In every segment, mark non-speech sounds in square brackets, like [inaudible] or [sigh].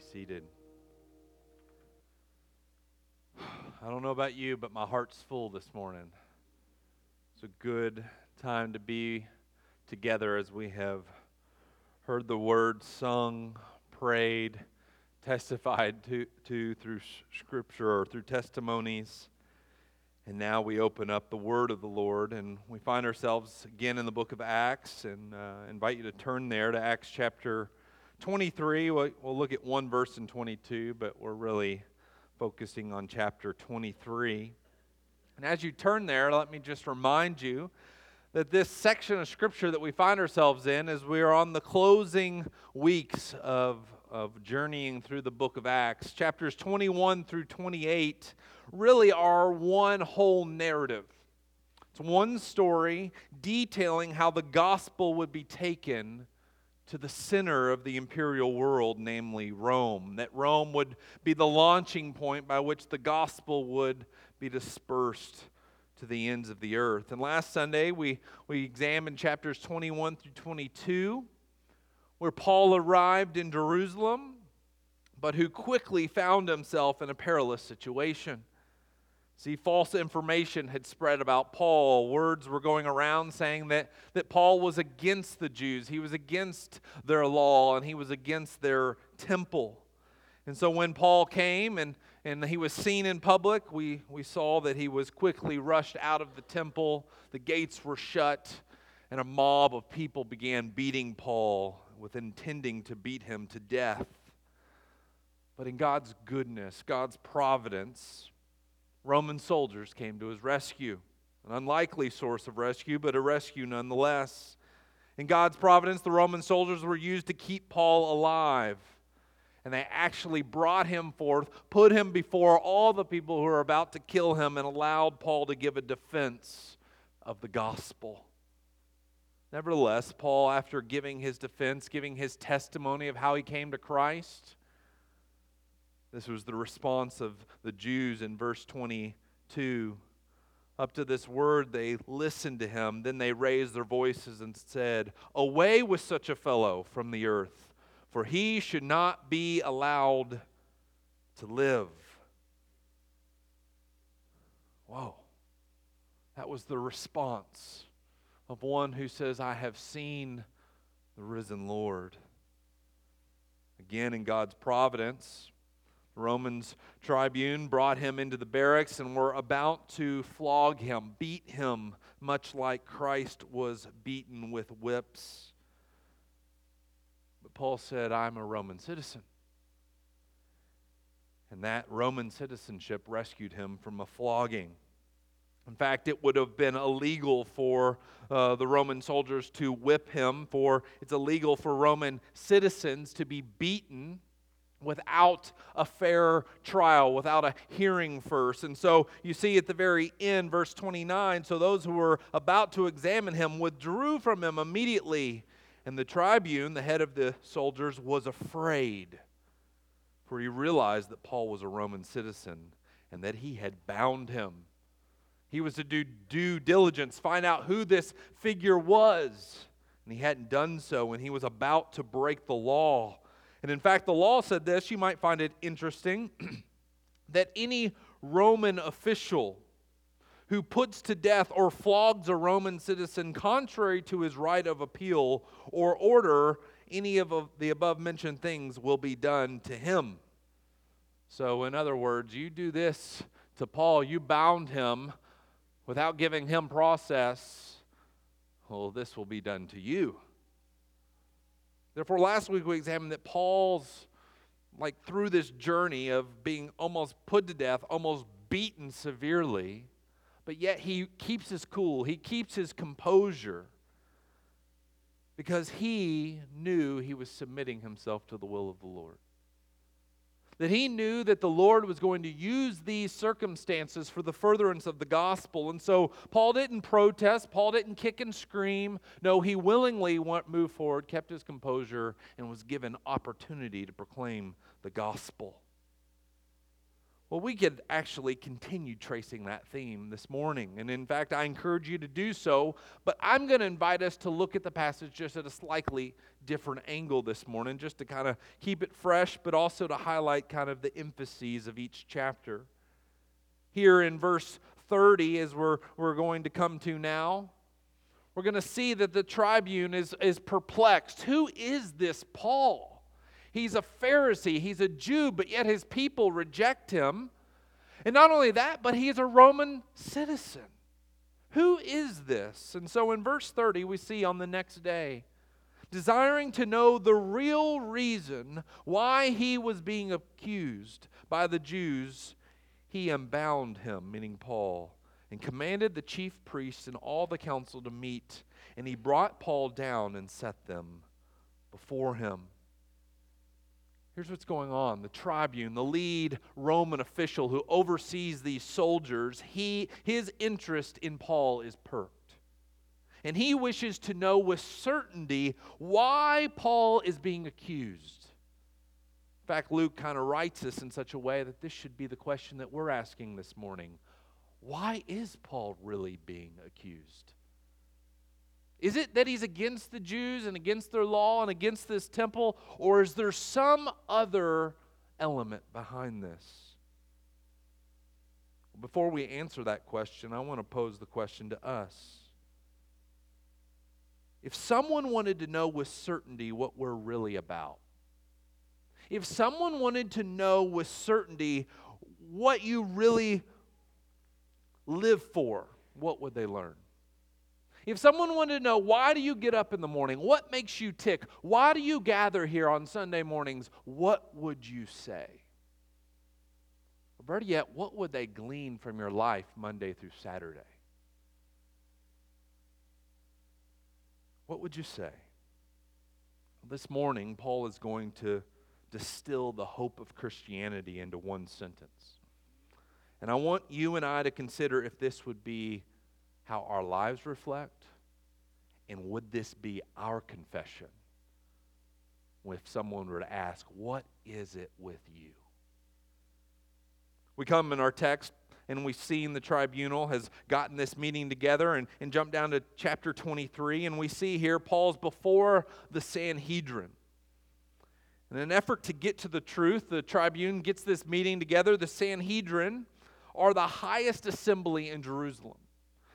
seated. I don't know about you, but my heart's full this morning. It's a good time to be together as we have heard the word sung, prayed, testified to, to through scripture or through testimonies. And now we open up the word of the Lord and we find ourselves again in the book of Acts and uh, invite you to turn there to Acts chapter 23. We'll, we'll look at one verse in 22, but we're really focusing on chapter 23. And as you turn there, let me just remind you that this section of scripture that we find ourselves in is we are on the closing weeks of, of journeying through the book of Acts. Chapters 21 through 28 really are one whole narrative. It's one story detailing how the gospel would be taken to the center of the imperial world, namely Rome. That Rome would be the launching point by which the gospel would be dispersed to the ends of the earth. And last Sunday, we, we examined chapters 21 through 22, where Paul arrived in Jerusalem, but who quickly found himself in a perilous situation. See, false information had spread about Paul. Words were going around saying that, that Paul was against the Jews. He was against their law and he was against their temple. And so when Paul came and, and he was seen in public, we, we saw that he was quickly rushed out of the temple. The gates were shut, and a mob of people began beating Paul with intending to beat him to death. But in God's goodness, God's providence, Roman soldiers came to his rescue. An unlikely source of rescue, but a rescue nonetheless. In God's providence, the Roman soldiers were used to keep Paul alive. And they actually brought him forth, put him before all the people who were about to kill him, and allowed Paul to give a defense of the gospel. Nevertheless, Paul, after giving his defense, giving his testimony of how he came to Christ, this was the response of the Jews in verse 22. Up to this word, they listened to him. Then they raised their voices and said, Away with such a fellow from the earth, for he should not be allowed to live. Whoa. That was the response of one who says, I have seen the risen Lord. Again, in God's providence, Romans tribune brought him into the barracks and were about to flog him, beat him, much like Christ was beaten with whips. But Paul said, I'm a Roman citizen. And that Roman citizenship rescued him from a flogging. In fact, it would have been illegal for uh, the Roman soldiers to whip him, for it's illegal for Roman citizens to be beaten without a fair trial, without a hearing first. And so you see at the very end, verse 29 so those who were about to examine him withdrew from him immediately. And the tribune, the head of the soldiers, was afraid, for he realized that Paul was a Roman citizen and that he had bound him. He was to do due diligence, find out who this figure was. And he hadn't done so, and he was about to break the law. And in fact, the law said this, you might find it interesting, [clears throat] that any Roman official who puts to death or flogs a Roman citizen contrary to his right of appeal or order, any of the above mentioned things will be done to him. So, in other words, you do this to Paul, you bound him without giving him process, well, this will be done to you. Therefore, last week we examined that Paul's, like, through this journey of being almost put to death, almost beaten severely, but yet he keeps his cool, he keeps his composure because he knew he was submitting himself to the will of the Lord that he knew that the Lord was going to use these circumstances for the furtherance of the gospel. And so Paul didn't protest, Paul didn't kick and scream. No, he willingly went, moved forward, kept his composure, and was given opportunity to proclaim the gospel. Well, we could actually continue tracing that theme this morning. And in fact, I encourage you to do so. But I'm going to invite us to look at the passage just at a slightly different angle this morning, just to kind of keep it fresh, but also to highlight kind of the emphases of each chapter. Here in verse 30, as we're, we're going to come to now, we're going to see that the tribune is, is perplexed. Who is this Paul? He's a Pharisee, he's a Jew, but yet his people reject him. And not only that, but he's a Roman citizen. Who is this? And so in verse 30, we see on the next day, desiring to know the real reason why he was being accused by the Jews, he unbound him, meaning Paul, and commanded the chief priests and all the council to meet. And he brought Paul down and set them before him. Here's what's going on the tribune, the lead Roman official who oversees these soldiers, he, his interest in Paul is perked. And he wishes to know with certainty why Paul is being accused. In fact, Luke kind of writes this in such a way that this should be the question that we're asking this morning. Why is Paul really being accused? Is it that he's against the Jews and against their law and against this temple, or is there some other element behind this? Before we answer that question, I want to pose the question to us. If someone wanted to know with certainty what we're really about, if someone wanted to know with certainty what you really live for, what would they learn? If someone wanted to know, why do you get up in the morning? What makes you tick? Why do you gather here on Sunday mornings? What would you say? Or better yet, what would they glean from your life Monday through Saturday? What would you say? This morning, Paul is going to distill the hope of Christianity into one sentence. And I want you and I to consider if this would be how our lives reflect? And would this be our confession if someone were to ask, What is it with you? We come in our text and we've seen the tribunal has gotten this meeting together and, and jump down to chapter 23 and we see here Paul's before the Sanhedrin. In an effort to get to the truth, the tribune gets this meeting together. The Sanhedrin are the highest assembly in Jerusalem.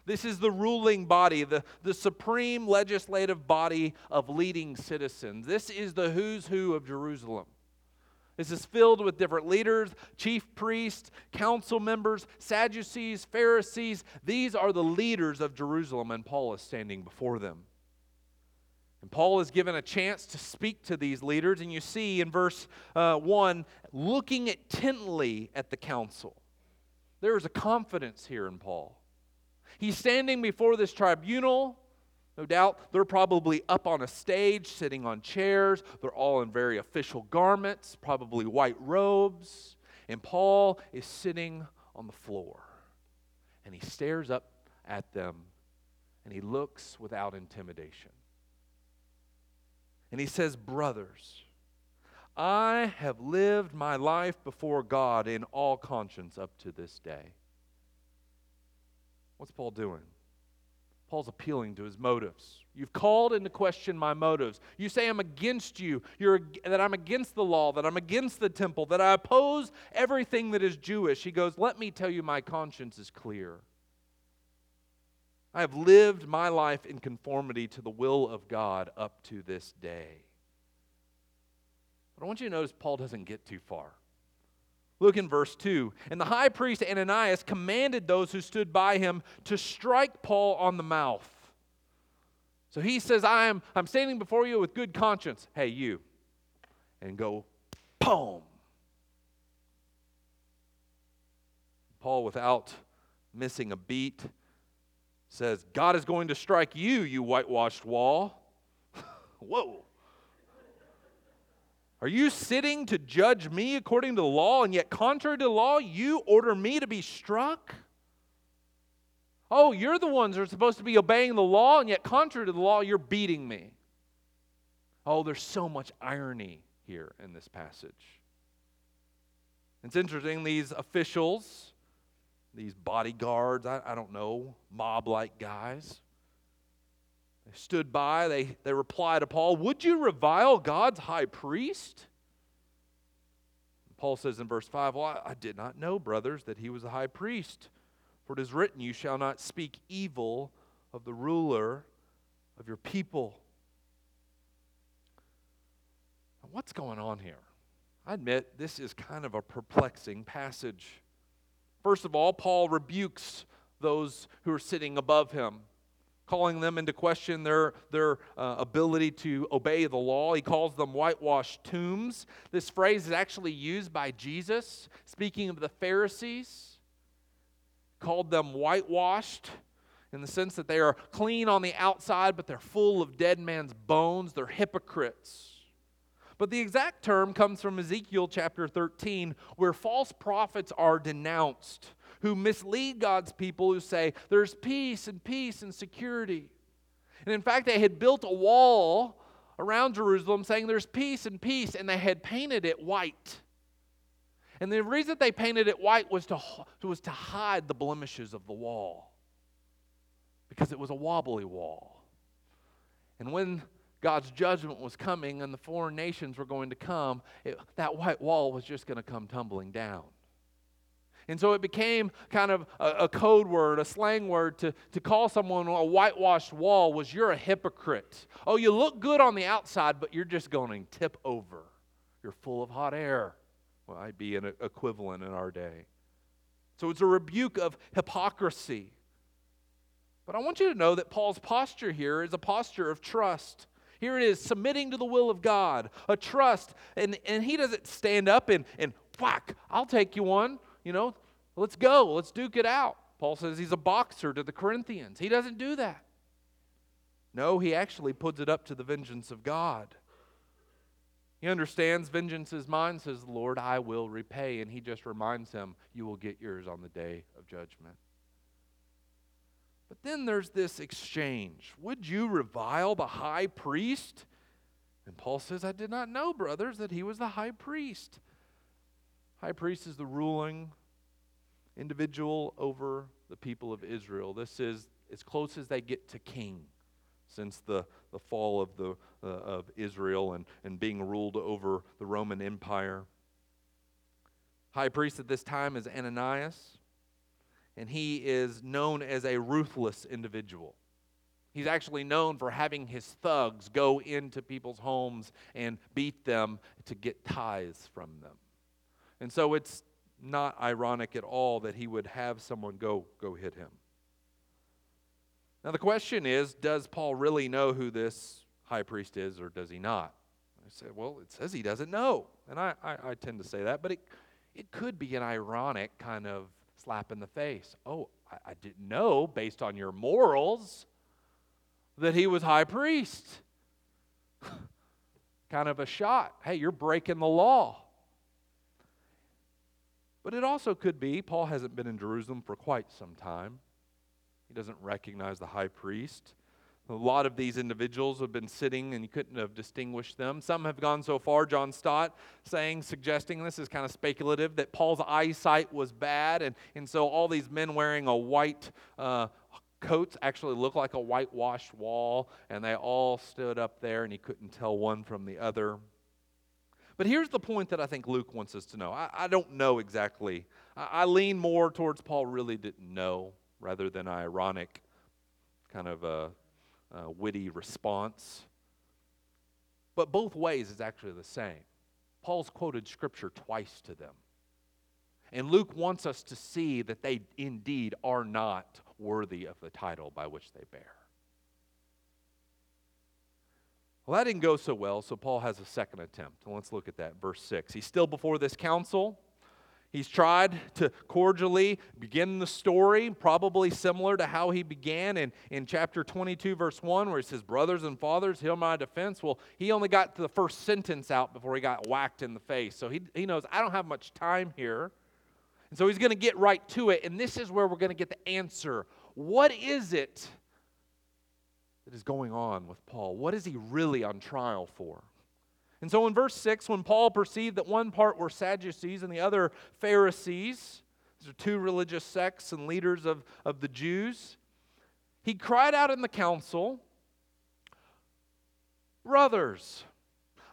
This is the ruling body, the, the supreme legislative body of leading citizens. This is the who's who of Jerusalem. This is filled with different leaders, chief priests, council members, Sadducees, Pharisees. These are the leaders of Jerusalem, and Paul is standing before them. And Paul is given a chance to speak to these leaders, and you see in verse uh, 1 looking intently at the council. There is a confidence here in Paul. He's standing before this tribunal. No doubt they're probably up on a stage, sitting on chairs. They're all in very official garments, probably white robes. And Paul is sitting on the floor. And he stares up at them and he looks without intimidation. And he says, Brothers, I have lived my life before God in all conscience up to this day. What's Paul doing? Paul's appealing to his motives. You've called into question my motives. You say I'm against you, You're, that I'm against the law, that I'm against the temple, that I oppose everything that is Jewish. He goes, Let me tell you, my conscience is clear. I have lived my life in conformity to the will of God up to this day. But I want you to notice Paul doesn't get too far. Look in verse 2. And the high priest Ananias commanded those who stood by him to strike Paul on the mouth. So he says, I am, I'm standing before you with good conscience. Hey, you. And go, boom. Paul, without missing a beat, says, God is going to strike you, you whitewashed wall. [laughs] Whoa. Are you sitting to judge me according to the law, and yet, contrary to the law, you order me to be struck? Oh, you're the ones that are supposed to be obeying the law, and yet, contrary to the law, you're beating me. Oh, there's so much irony here in this passage. It's interesting, these officials, these bodyguards, I, I don't know, mob like guys, they stood by, they, they replied to Paul, Would you revile God's high priest? Paul says in verse 5, Well, I, I did not know, brothers, that he was a high priest. For it is written, You shall not speak evil of the ruler of your people. What's going on here? I admit this is kind of a perplexing passage. First of all, Paul rebukes those who are sitting above him, calling them into question their, their uh, ability to obey the law. He calls them whitewashed tombs. This phrase is actually used by Jesus, speaking of the Pharisees, called them whitewashed in the sense that they are clean on the outside, but they're full of dead man's bones. They're hypocrites. But the exact term comes from Ezekiel chapter 13, where false prophets are denounced who mislead God's people who say there's peace and peace and security. And in fact, they had built a wall around Jerusalem saying there's peace and peace, and they had painted it white. And the reason they painted it white was to, was to hide the blemishes of the wall because it was a wobbly wall. And when God's judgment was coming and the foreign nations were going to come, it, that white wall was just going to come tumbling down. And so it became kind of a, a, code word, a slang word to, to call someone a whitewashed wall was you're a hypocrite. Oh, you look good on the outside, but you're just going to tip over. You're full of hot air. Well, I'd be an equivalent in our day. So it's a rebuke of hypocrisy. But I want you to know that Paul's posture here is a posture of trust. Here it is, submitting to the will of God, a trust. And, and he doesn't stand up and, and whack, I'll take you one. You know, let's go, let's duke it out. Paul says he's a boxer to the Corinthians. He doesn't do that. No, he actually puts it up to the vengeance of God. He understands vengeance is mine, says Lord, I will repay. And he just reminds him, You will get yours on the day of judgment. But then there's this exchange. Would you revile the high priest? And Paul says, I did not know, brothers, that he was the high priest. High priest is the ruling individual over the people of Israel. This is as close as they get to king since the, the fall of, the, uh, of Israel and, and being ruled over the Roman Empire. High priest at this time is Ananias and he is known as a ruthless individual. He's actually known for having his thugs go into people's homes and beat them to get tithes from them. And so it's not ironic at all that he would have someone go go hit him. Now the question is, does Paul really know who this high priest is or does he not? I said, well, it says he doesn't know. And I, I, I tend to say that, but it, it could be an ironic kind of slap in the face. Oh, I, I didn't know, based on your morals, that he was high priest. [laughs] kind of a shot. Hey, you're breaking the law. But it also could be Paul hasn't been in Jerusalem for quite some time. He doesn't recognize the high priest. A lot of these individuals have been sitting and you couldn't have distinguished them. Some have gone so far, John Stott saying, suggesting this is kind of speculative, that Paul's eyesight was bad. And, and so all these men wearing a white uh, coats actually look like a whitewashed wall. And they all stood up there and he couldn't tell one from the other. But here's the point that I think Luke wants us to know. I, I don't know exactly. I, I lean more towards Paul really didn't know rather than ironic kind of a uh, witty response. But both ways is actually the same. Paul's quoted scripture twice to them. And Luke wants us to see that they indeed are not worthy of the title by which they bear. Well, that didn't go so well, so Paul has a second attempt. Let's look at that. Verse 6. He's still before this council. He's tried to cordially begin the story, probably similar to how he began in, in chapter 22, verse 1, where he says, Brothers and fathers, hear my defense. Well, he only got the first sentence out before he got whacked in the face. So he, he knows, I don't have much time here. And so he's going to get right to it. And this is where we're going to get the answer. What is it that is going on with Paul? What is he really on trial for? And so in verse 6, when Paul perceived that one part were Sadducees and the other Pharisees, these are two religious sects and leaders of, of the Jews, he cried out in the council, Brothers,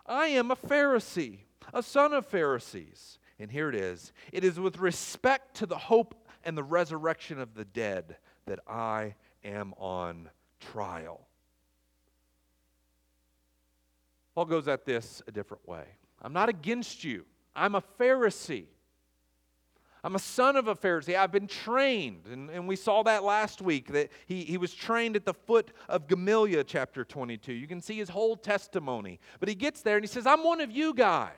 I am a Pharisee, a son of Pharisees. And here it is it is with respect to the hope and the resurrection of the dead that I am on trial. Paul goes at this a different way. I'm not against you. I'm a Pharisee. I'm a son of a Pharisee. I've been trained. And, and we saw that last week that he, he was trained at the foot of Gamaliel, chapter 22. You can see his whole testimony. But he gets there and he says, I'm one of you guys.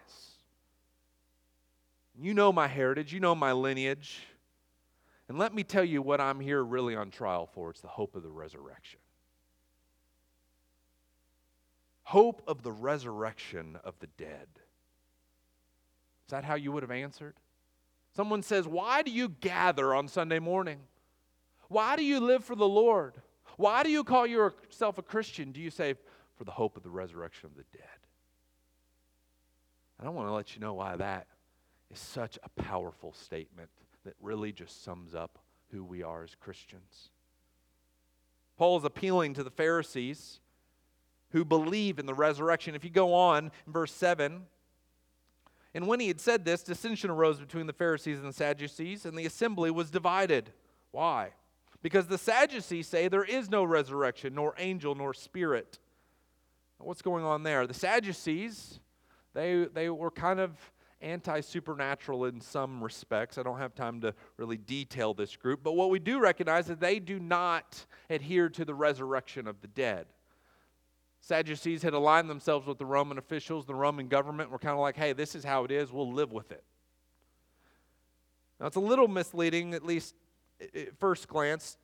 You know my heritage, you know my lineage. And let me tell you what I'm here really on trial for it's the hope of the resurrection. Hope of the resurrection of the dead. Is that how you would have answered? Someone says, Why do you gather on Sunday morning? Why do you live for the Lord? Why do you call yourself a Christian? Do you say, For the hope of the resurrection of the dead? And I want to let you know why that is such a powerful statement that really just sums up who we are as Christians. Paul is appealing to the Pharisees who believe in the resurrection. If you go on in verse 7, and when he had said this, dissension arose between the Pharisees and the Sadducees, and the assembly was divided. Why? Because the Sadducees say there is no resurrection, nor angel, nor spirit. What's going on there? The Sadducees, they, they were kind of anti supernatural in some respects. I don't have time to really detail this group, but what we do recognize is they do not adhere to the resurrection of the dead. Sadducees had aligned themselves with the Roman officials, the Roman government, were kind of like, hey, this is how it is, we'll live with it. Now, it's a little misleading, at least at first glance,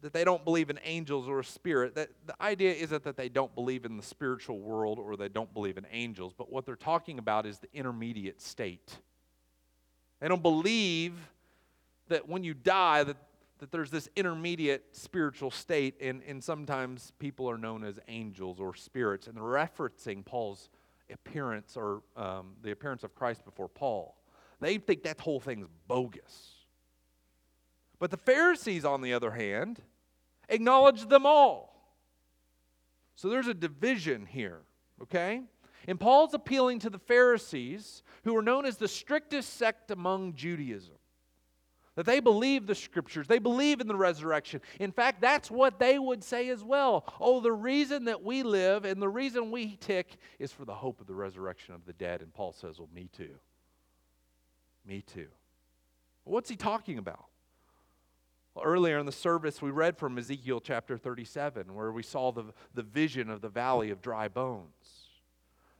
that they don't believe in angels or a spirit. That the idea isn't that they don't believe in the spiritual world or they don't believe in angels, but what they're talking about is the intermediate state. They don't believe that when you die that that there's this intermediate spiritual state, and, and sometimes people are known as angels or spirits, and they're referencing Paul's appearance or um, the appearance of Christ before Paul. They think that whole thing's bogus. But the Pharisees, on the other hand, acknowledge them all. So there's a division here, okay? And Paul's appealing to the Pharisees, who are known as the strictest sect among Judaism that they believe the scriptures, they believe in the resurrection. In fact, that's what they would say as well. Oh, the reason that we live and the reason we tick is for the hope of the resurrection of the dead. And Paul says, Well, me too. Me too. What's he talking about? Earlier in the service, we read from Ezekiel chapter 37, where we saw the, the vision of the valley of dry bones.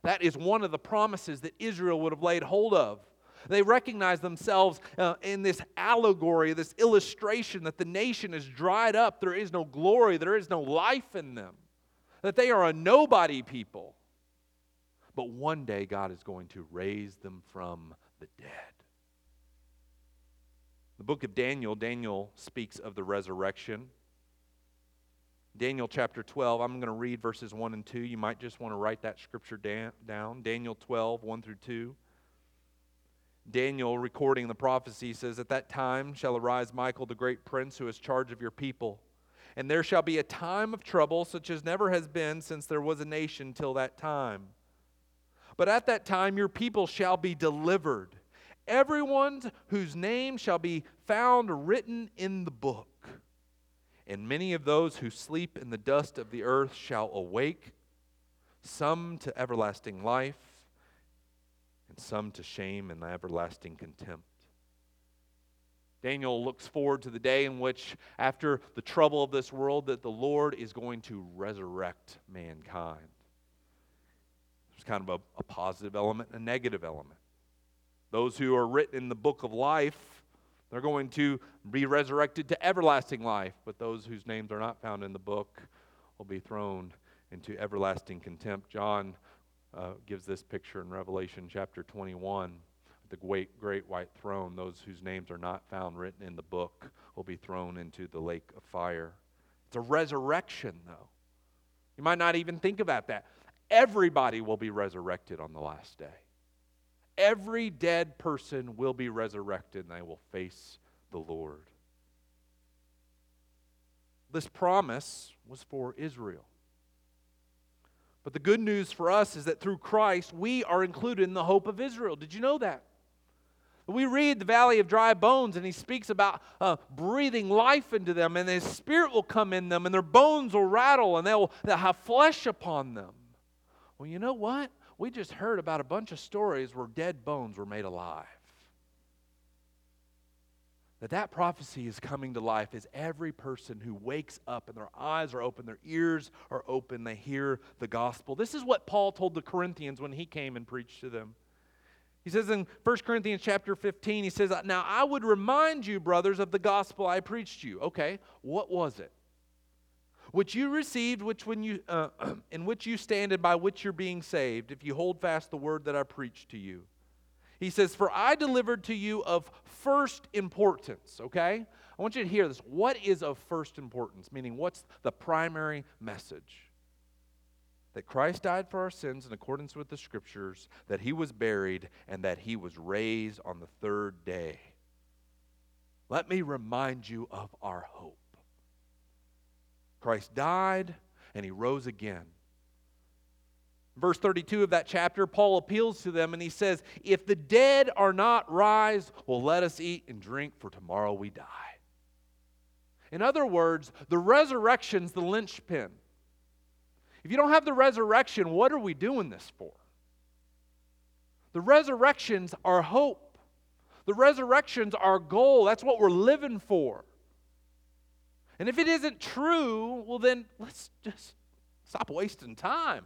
That is one of the promises that Israel would have laid hold of they recognize themselves uh, in this allegory, this illustration that the nation is dried up. There is no glory, there is no life in them, that they are a nobody people. But one day God is going to raise them from the dead. The book of Daniel, Daniel speaks of the resurrection. Daniel chapter 12, I'm going to read verses 1 and 2. You might just want to write that scripture down. Daniel 12, 1 through 2. Daniel, recording the prophecy, says, At that time shall arise Michael, the great prince, who has charge of your people. And there shall be a time of trouble, such as never has been since there was a nation till that time. But at that time your people shall be delivered, everyone whose name shall be found written in the book. And many of those who sleep in the dust of the earth shall awake, some to everlasting life some to shame and everlasting contempt. Daniel looks forward to the day in which, after the trouble of this world, that the Lord is going to resurrect mankind. There's kind of a, a positive element, a negative element. Those who are written in the book of life, they're going to be resurrected to everlasting life, but those whose names are not found in the book will be thrown into everlasting contempt. John uh, gives this picture in Revelation chapter 21. The great, great white throne, those whose names are not found written in the book will be thrown into the lake of fire. It's a resurrection, though. You might not even think about that. everybody will be resurrected on the last day. Every dead person will be resurrected and they will face the Lord. This promise was for Israel. But the good news for us is that through Christ, we are included in the hope of Israel. Did you know that? We read the valley of dry bones, and he speaks about uh, breathing life into them, and his spirit will come in them, and their bones will rattle, and they'll, they'll have flesh upon them. Well, you know what? We just heard about a bunch of stories where dead bones were made alive. That that prophecy is coming to life is every person who wakes up and their eyes are open, their ears are open, they hear the gospel. This is what Paul told the Corinthians when he came and preached to them. He says in 1 Corinthians chapter 15, he says, Now I would remind you, brothers, of the gospel I preached you. Okay, what was it? Which you received, which when you, uh, [clears throat] in which you stand and by which you're being saved, if you hold fast the word that I preached to you. He says, For I delivered to you of first importance, okay? I want you to hear this. What is of first importance? Meaning, what's the primary message? that Christ died for our sins in accordance with the scriptures, that he was buried, and that he was raised on the third day. Let me remind you of our hope. Christ died and he rose again. Verse 32 of that chapter, Paul appeals to them and he says, If the dead are not rise, well, let us eat and drink, for tomorrow we die. In other words, the resurrection's the linchpin. If you don't have the resurrection, what are we doing this for? The resurrection's our hope. The resurrection's our goal. That's what we're living for. And if it isn't true, well, then let's just stop wasting time.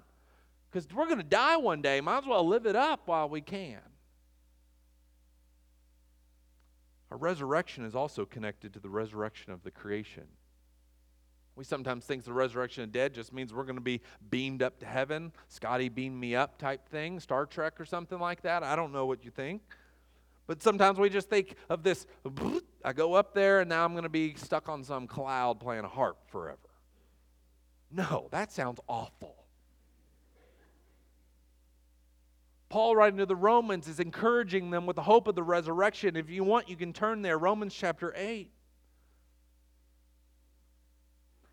Because we're going to die one day. Might as well live it up while we can. Our resurrection is also connected to the resurrection of the creation. We sometimes think the resurrection of the dead just means we're going to be beamed up to heaven, Scotty beam me up type thing, Star Trek or something like that. I don't know what you think. But sometimes we just think of this I go up there and now I'm going to be stuck on some cloud playing a harp forever. No, that sounds awful. Paul, writing to the Romans, is encouraging them with the hope of the resurrection. If you want, you can turn there, Romans chapter 8.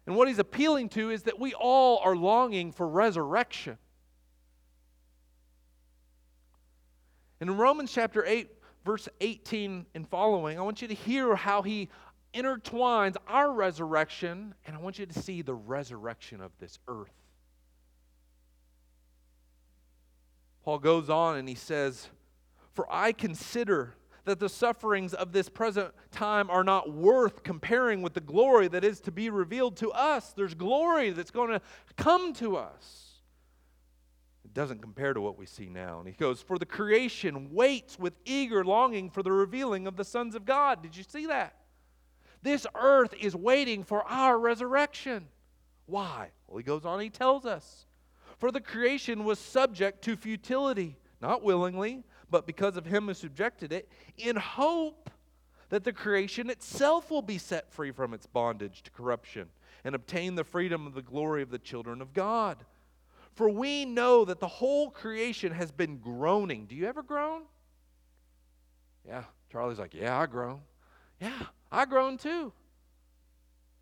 And what he's appealing to is that we all are longing for resurrection. And in Romans chapter 8, verse 18 and following, I want you to hear how he intertwines our resurrection, and I want you to see the resurrection of this earth. Paul goes on and he says, For I consider that the sufferings of this present time are not worth comparing with the glory that is to be revealed to us. There's glory that's going to come to us. It doesn't compare to what we see now. And he goes, For the creation waits with eager longing for the revealing of the sons of God. Did you see that? This earth is waiting for our resurrection. Why? Well, he goes on, he tells us. For the creation was subject to futility, not willingly but because of him who subjected it, in hope that the creation itself will be set free from its bondage to corruption and obtain the freedom of the glory of the children of God. For we know that the whole creation has been groaning. Do you ever groan? Yeah. Charlie's like, Yeah, I groan. Yeah, I groan too.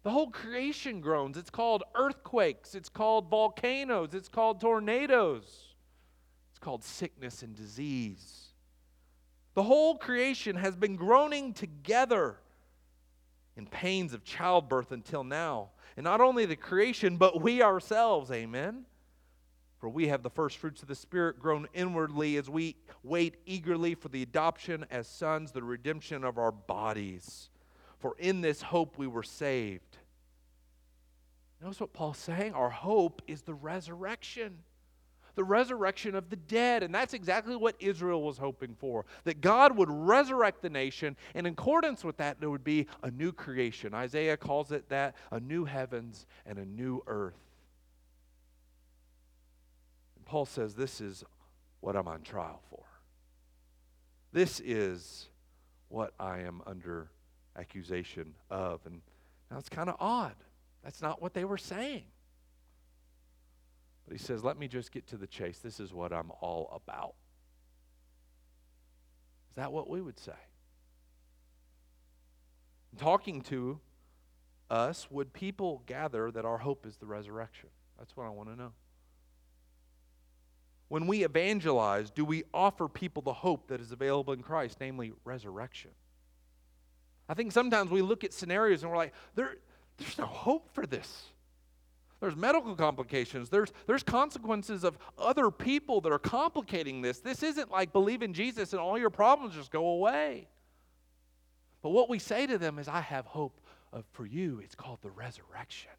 The whole creation groans. It's called earthquakes, it's called volcanoes, it's called tornadoes. It's called sickness and disease. The whole creation has been groaning together in pains of childbirth until now. And not only the creation, but we ourselves, amen. For we have the first fruits of the Spirit grown inwardly as we wait eagerly for the adoption as sons, the redemption of our bodies. For in this hope we were saved. Notice what Paul's saying? Our hope is the resurrection the resurrection of the dead. And that's exactly what Israel was hoping for that God would resurrect the nation, and in accordance with that, there would be a new creation. Isaiah calls it that a new heavens and a new earth. And Paul says, This is what I'm on trial for. This is what I am under accusation of. And now it's kind of odd. That's not what they were saying. But he says, let me just get to the chase. This is what I'm all about. Is that what we would say? Talking to us, would people gather that our hope is the resurrection? That's what I want to know. When we evangelize, do we offer people the hope that is available in Christ, namely resurrection? I think sometimes we look at scenarios and we're like, there, there's no hope for this. There's medical complications. There's, there's consequences of other people that are complicating this. This isn't like believe in Jesus and all your problems just go away. But what we say to them is, I have hope of, for you. It's called the resurrection.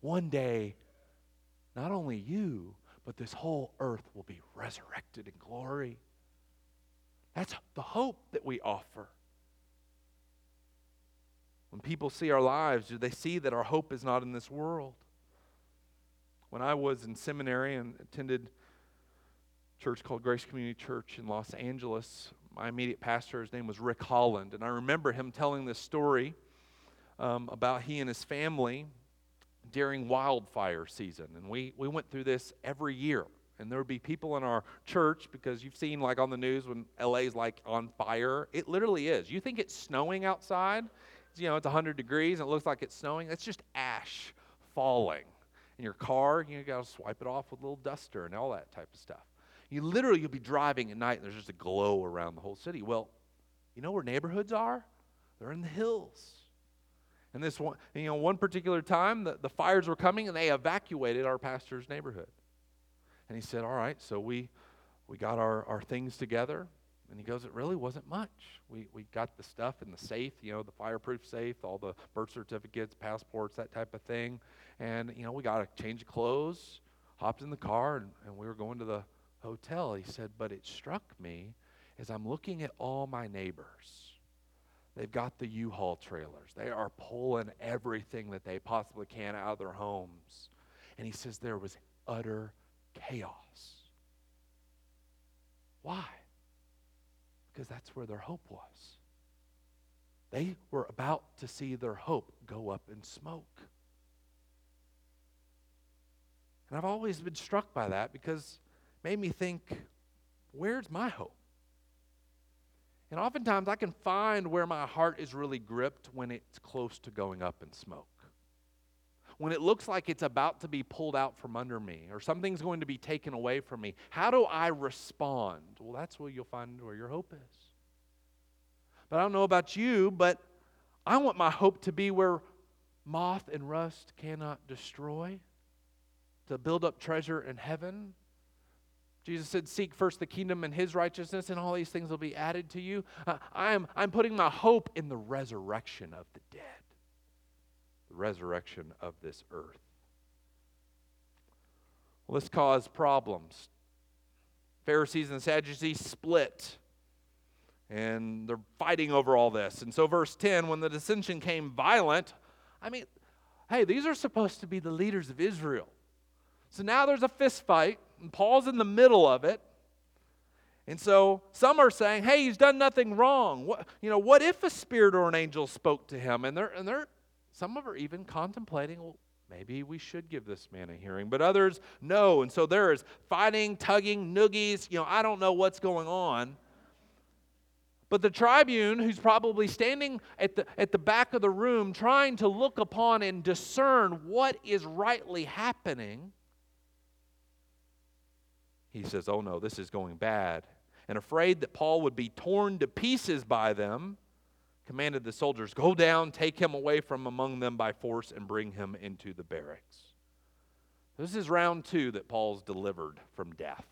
One day, not only you, but this whole earth will be resurrected in glory. That's the hope that we offer. When people see our lives, do they see that our hope is not in this world? When I was in seminary and attended a church called Grace Community Church in Los Angeles, my immediate pastor, his name was Rick Holland, and I remember him telling this story um, about he and his family during wildfire season. And we, we went through this every year. And there would be people in our church because you've seen, like on the news, when LA's like on fire. It literally is. You think it's snowing outside, you know, it's 100 degrees and it looks like it's snowing. It's just ash falling. In your car, you got to swipe it off with a little duster and all that type of stuff. You literally, you'll be driving at night and there's just a glow around the whole city. Well, you know where neighborhoods are? They're in the hills. And this one, you know, one particular time, the, the fires were coming and they evacuated our pastor's neighborhood. And he said, All right, so we, we got our, our things together. And he goes, It really wasn't much. We, we got the stuff in the safe, you know, the fireproof safe, all the birth certificates, passports, that type of thing. And, you know, we got a change of clothes, hopped in the car, and, and we were going to the hotel. He said, But it struck me as I'm looking at all my neighbors. They've got the U Haul trailers. They are pulling everything that they possibly can out of their homes. And he says there was utter chaos. Why? Because that's where their hope was. They were about to see their hope go up in smoke. And I've always been struck by that because it made me think, where's my hope? And oftentimes I can find where my heart is really gripped when it's close to going up in smoke. When it looks like it's about to be pulled out from under me or something's going to be taken away from me. How do I respond? Well, that's where you'll find where your hope is. But I don't know about you, but I want my hope to be where moth and rust cannot destroy, to build up treasure in heaven. Jesus said, Seek first the kingdom and his righteousness, and all these things will be added to you. Uh, I am, I'm putting my hope in the resurrection of the dead, resurrection of this earth. Well, this caused problems. Pharisees and Sadducees split and they're fighting over all this. And so, verse 10 when the dissension came violent, I mean, hey, these are supposed to be the leaders of Israel. So now there's a fist fight, and Paul's in the middle of it. And so some are saying, hey, he's done nothing wrong. What, you know, what if a spirit or an angel spoke to him? And they're, and they're, some of are even contemplating, well, maybe we should give this man a hearing. But others, no. And so there is fighting, tugging, noogies. You know, I don't know what's going on. But the tribune, who's probably standing at the, at the back of the room trying to look upon and discern what is rightly happening, he says, Oh no, this is going bad. And afraid that Paul would be torn to pieces by them, commanded the soldiers, Go down, take him away from among them by force, and bring him into the barracks. This is round two that Paul's delivered from death,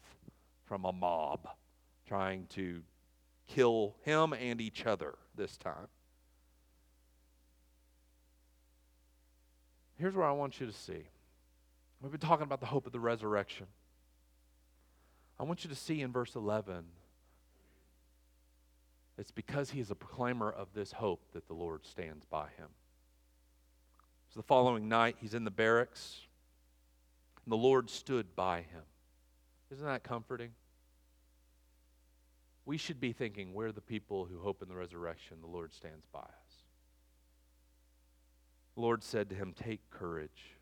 from a mob trying to kill him and each other this time. Here's where I want you to see. We've been talking about the hope of the resurrection. I want you to see in verse 11 it's because he is a proclaimer of this hope that the Lord stands by him. So the following night, he's in the barracks, and the Lord stood by him. Isn't that comforting? we should be thinking we're the people who hope in the resurrection. The Lord stands by us. The Lord said to him, Take courage,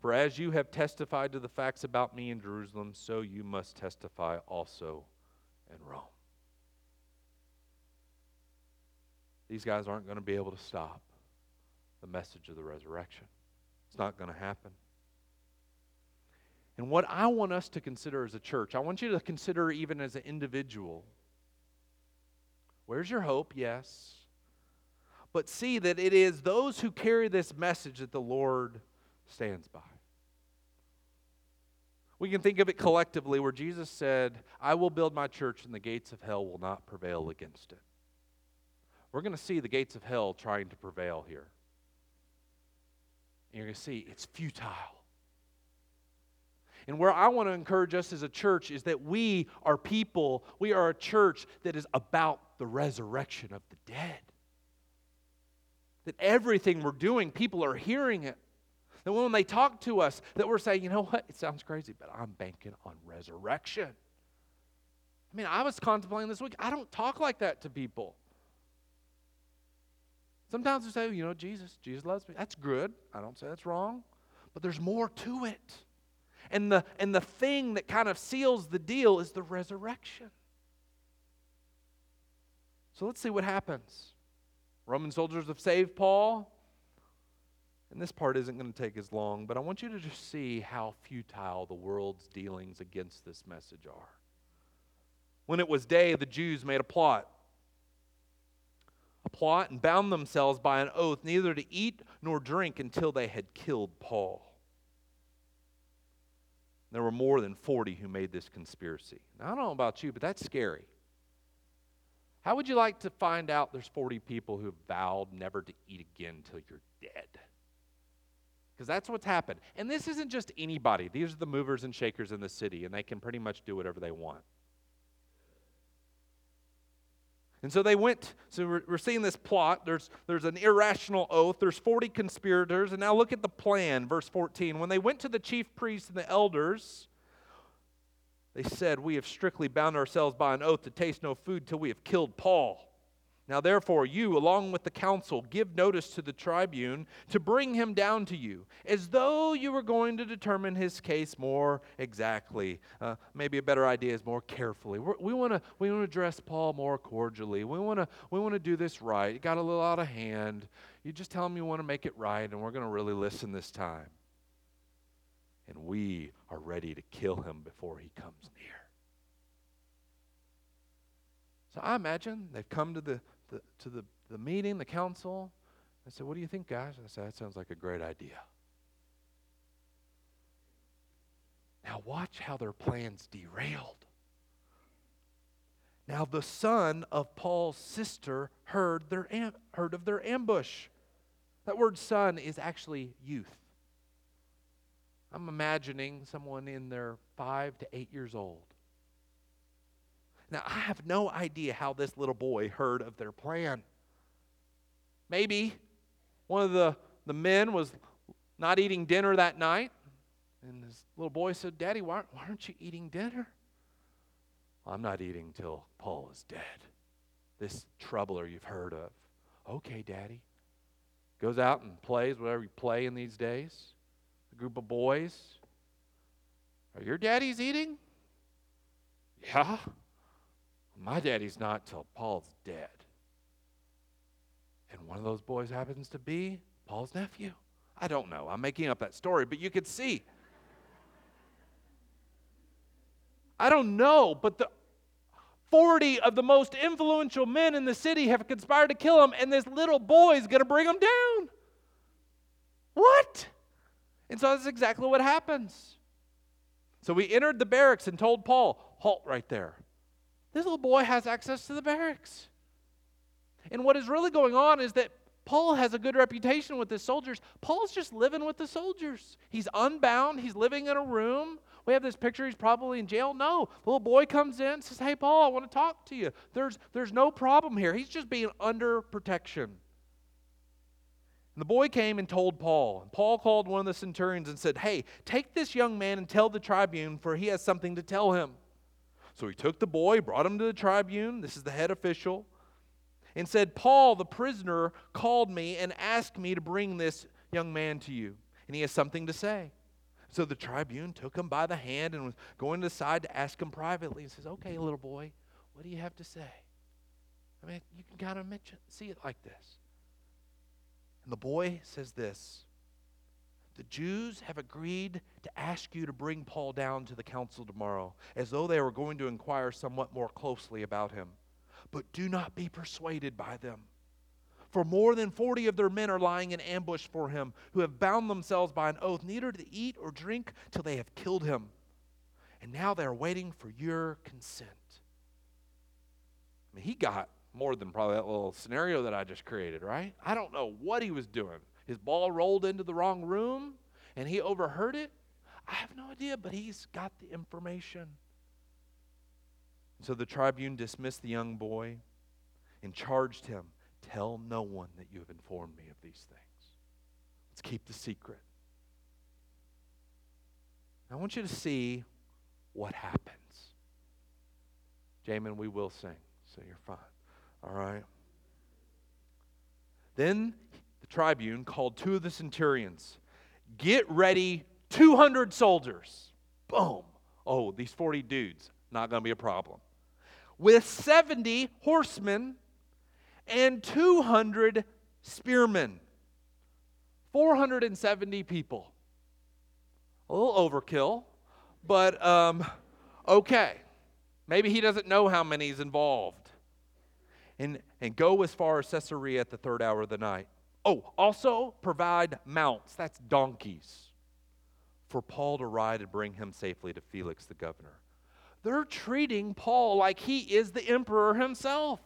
For as you have testified to the facts about me in Jerusalem, so you must testify also in Rome. These guys aren't going to be able to stop the message of the resurrection. It's not going to happen. And what I want us to consider as a church, I want you to consider even as an individual. Where's your hope? Yes. But see that it is those who carry this message that the Lord stands by. We can think of it collectively where Jesus said, I will build my church and the gates of hell will not prevail against it. We're going to see the gates of hell trying to prevail here. And you're going to see it's futile. And where I want to encourage us as a church is that we are people, we are a church that is about the resurrection of the dead. That everything we're doing, people are hearing it. That when they talk to us, that we're saying, you know what, it sounds crazy, but I'm banking on resurrection. I mean, I was contemplating this week, I don't talk like that to people. Sometimes we say, you know, Jesus, Jesus loves me. That's good. I don't say that's wrong. But there's more to it. And the, and the thing that kind of seals the deal is the resurrection. So let's see what happens. Roman soldiers have saved Paul. And this part isn't going to take as long, but I want you to just see how futile the world's dealings against this message are. When it was day, the Jews made a plot. Plot and bound themselves by an oath neither to eat nor drink until they had killed Paul. There were more than 40 who made this conspiracy. Now, I don't know about you, but that's scary. How would you like to find out there's 40 people who have vowed never to eat again until you're dead? because that's what's happened. And this isn't just anybody, these are the movers and shakers in the city, and they can pretty much do whatever they want. And so they went, so we're, we're, seeing this plot. There's, there's an irrational oath. There's 40 conspirators. And now look at the plan, verse 14. When they went to the chief priests and the elders, they said, We have strictly bound ourselves by an oath to taste no food till we have killed Paul. Now, therefore, you, along with the council, give notice to the tribune to bring him down to you, as though you were going to determine his case more exactly. Uh, maybe a better idea is more carefully. We're, we want to we want to address Paul more cordially. We want to we want to do this right. It got a little out of hand. You just tell him you want to make it right, and we're going to really listen this time. And we are ready to kill him before he comes near. So I imagine they've come to the the, to the, the meeting, the council. I said, What do you think, guys? I said, That sounds like a great idea. Now, watch how their plans derailed. Now, the son of Paul's sister heard, their am- heard of their ambush. That word son is actually youth. I'm imagining someone in their five to eight years old. Now, I have no idea how this little boy heard of their plan. Maybe one of the, the men was not eating dinner that night, and this little boy said, Daddy, why, why aren't you eating dinner? I'm not eating till Paul is dead. This troubler you've heard of. Okay, Daddy. Goes out and plays whatever you play in these days. A group of boys. Are your daddies eating? Yeah. My daddy's not till Paul's dead. And one of those boys happens to be Paul's nephew. I don't know. I'm making up that story, but you could see. I don't know, but the 40 of the most influential men in the city have conspired to kill him, and this little boy is going to bring him down. What? And so that's exactly what happens. So we entered the barracks and told Paul, halt right there. This little boy has access to the barracks. And what is really going on is that Paul has a good reputation with his soldiers. Paul's just living with the soldiers. He's unbound, he's living in a room. We have this picture, he's probably in jail. No, the little boy comes in says, Hey, Paul, I want to talk to you. There's, there's no problem here. He's just being under protection. And the boy came and told Paul. And Paul called one of the centurions and said, Hey, take this young man and tell the tribune, for he has something to tell him. So he took the boy, brought him to the tribune. This is the head official. And said, Paul, the prisoner, called me and asked me to bring this young man to you. And he has something to say. So the tribune took him by the hand and was going aside to ask him privately. He says, Okay, little boy, what do you have to say? I mean, you can kind of mention, see it like this. And the boy says this The Jews have agreed to ask you to bring Paul down to the council tomorrow, as though they were going to inquire somewhat more closely about him. But do not be persuaded by them. For more than 40 of their men are lying in ambush for him, who have bound themselves by an oath neither to eat or drink till they have killed him. And now they are waiting for your consent. I mean, he got more than probably that little scenario that I just created, right? I don't know what he was doing. His ball rolled into the wrong room and he overheard it. I have no idea, but he's got the information. So the tribune dismissed the young boy and charged him Tell no one that you have informed me of these things. Let's keep the secret. I want you to see what happens. Jamin, we will sing, so you're fine. All right. Then the tribune called two of the centurions. Get ready, 200 soldiers. Boom. Oh, these 40 dudes, not going to be a problem. With 70 horsemen and 200 spearmen. 470 people. A little overkill, but um, okay. Maybe he doesn't know how many is involved. And, and go as far as Caesarea at the third hour of the night. Oh, also provide mounts, that's donkeys, for Paul to ride and bring him safely to Felix the governor. They're treating Paul like he is the emperor himself.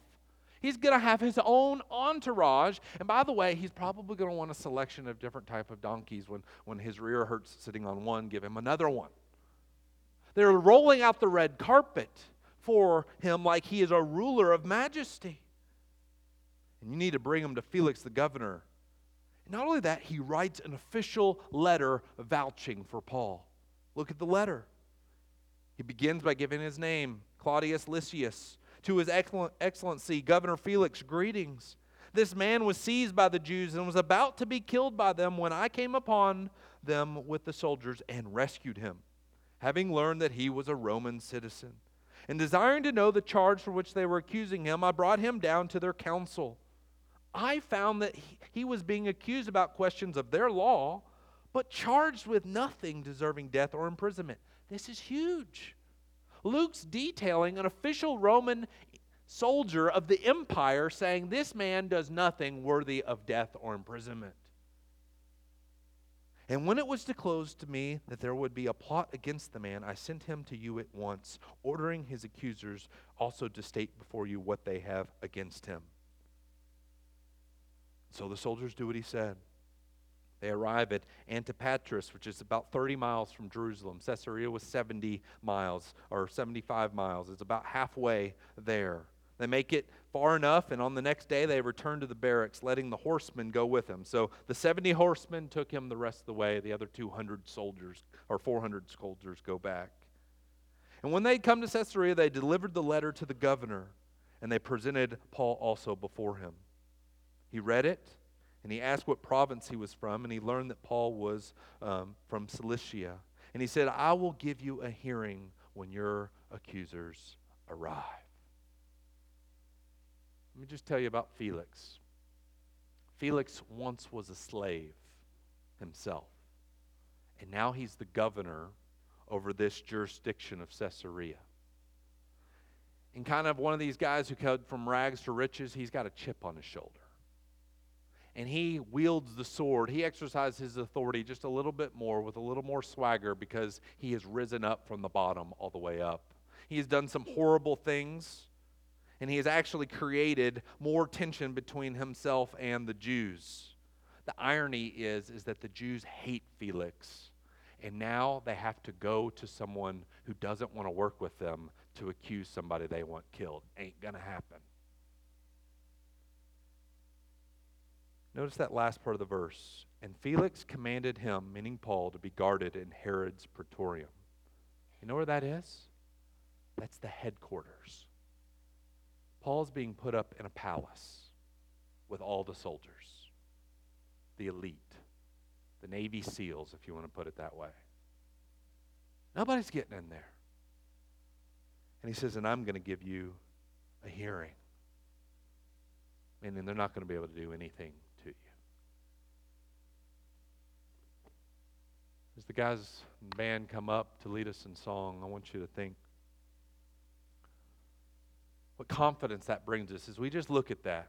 He's going to have his own entourage. And by the way, he's probably going to want a selection of different type of donkeys when, when his rear hurts sitting on one, give him another one. They're rolling out the red carpet for him like he is a ruler of majesty. And you need to bring him to Felix the governor. And not only that, he writes an official letter vouching for Paul. Look at the letter. He begins by giving his name, Claudius Lysias, to his excellency, Governor Felix, greetings. This man was seized by the Jews and was about to be killed by them when I came upon them with the soldiers and rescued him, having learned that he was a Roman citizen. And desiring to know the charge for which they were accusing him, I brought him down to their council. I found that he, he was being accused about questions of their law, but charged with nothing deserving death or imprisonment. This is huge. Luke's detailing an official Roman soldier of the empire saying, This man does nothing worthy of death or imprisonment. And when it was disclosed to me that there would be a plot against the man, I sent him to you at once, ordering his accusers also to state before you what they have against him. So the soldiers do what he said. They arrive at Antipatris, which is about 30 miles from Jerusalem. Caesarea was 70 miles or 75 miles. It's about halfway there. They make it far enough, and on the next day they return to the barracks, letting the horsemen go with him. So the 70 horsemen took him the rest of the way. The other 200 soldiers or 400 soldiers go back. And when they come to Caesarea, they delivered the letter to the governor, and they presented Paul also before him. He read it and he asked what province he was from, and he learned that Paul was um, from Cilicia. And he said, I will give you a hearing when your accusers arrive. Let me just tell you about Felix. Felix once was a slave himself, and now he's the governor over this jurisdiction of Caesarea. And kind of one of these guys who came from rags to riches, he's got a chip on his shoulder and he wields the sword. He exercises his authority just a little bit more with a little more swagger because he has risen up from the bottom all the way up. He has done some horrible things, and he has actually created more tension between himself and the Jews. The irony is, is that the Jews hate Felix, and now they have to go to someone who doesn't want to work with them to accuse somebody they want killed. Ain't gonna happen. Notice that last part of the verse. And Felix commanded him, meaning Paul, to be guarded in Herod's praetorium. You know where that is? That's the headquarters. Paul's being put up in a palace with all the soldiers, the elite, the Navy SEALs, if you want to put it that way. Nobody's getting in there. And he says, and I'm going to give you a hearing. Meaning they're not going to be able to do anything to you. As the guys and band come up to lead us in song, I want you to think what confidence that brings us as we just look at that.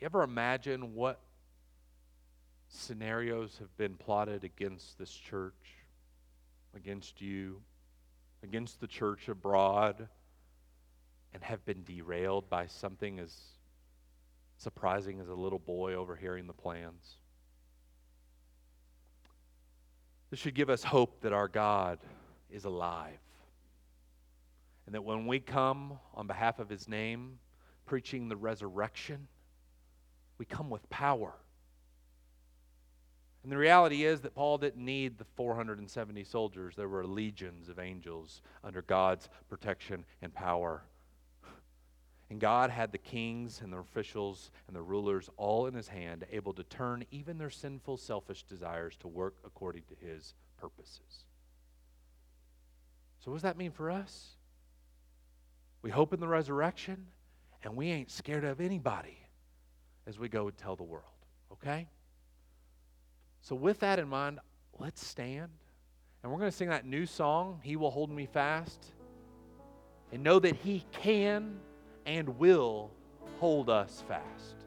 You ever imagine what scenarios have been plotted against this church, against you, against the church abroad, and have been derailed by something as surprising as a little boy overhearing the plans? This should give us hope that our God is alive. And that when we come on behalf of his name, preaching the resurrection, we come with power. And the reality is that Paul didn't need the 470 soldiers. There were legions of angels under God's protection and power. And God had the kings and the officials and the rulers all in his hand, able to turn even their sinful, selfish desires to work according to his purposes. So, what does that mean for us? We hope in the resurrection, and we ain't scared of anybody as we go and tell the world, okay? So, with that in mind, let's stand. And we're going to sing that new song, He Will Hold Me Fast. And know that He can and will hold us fast.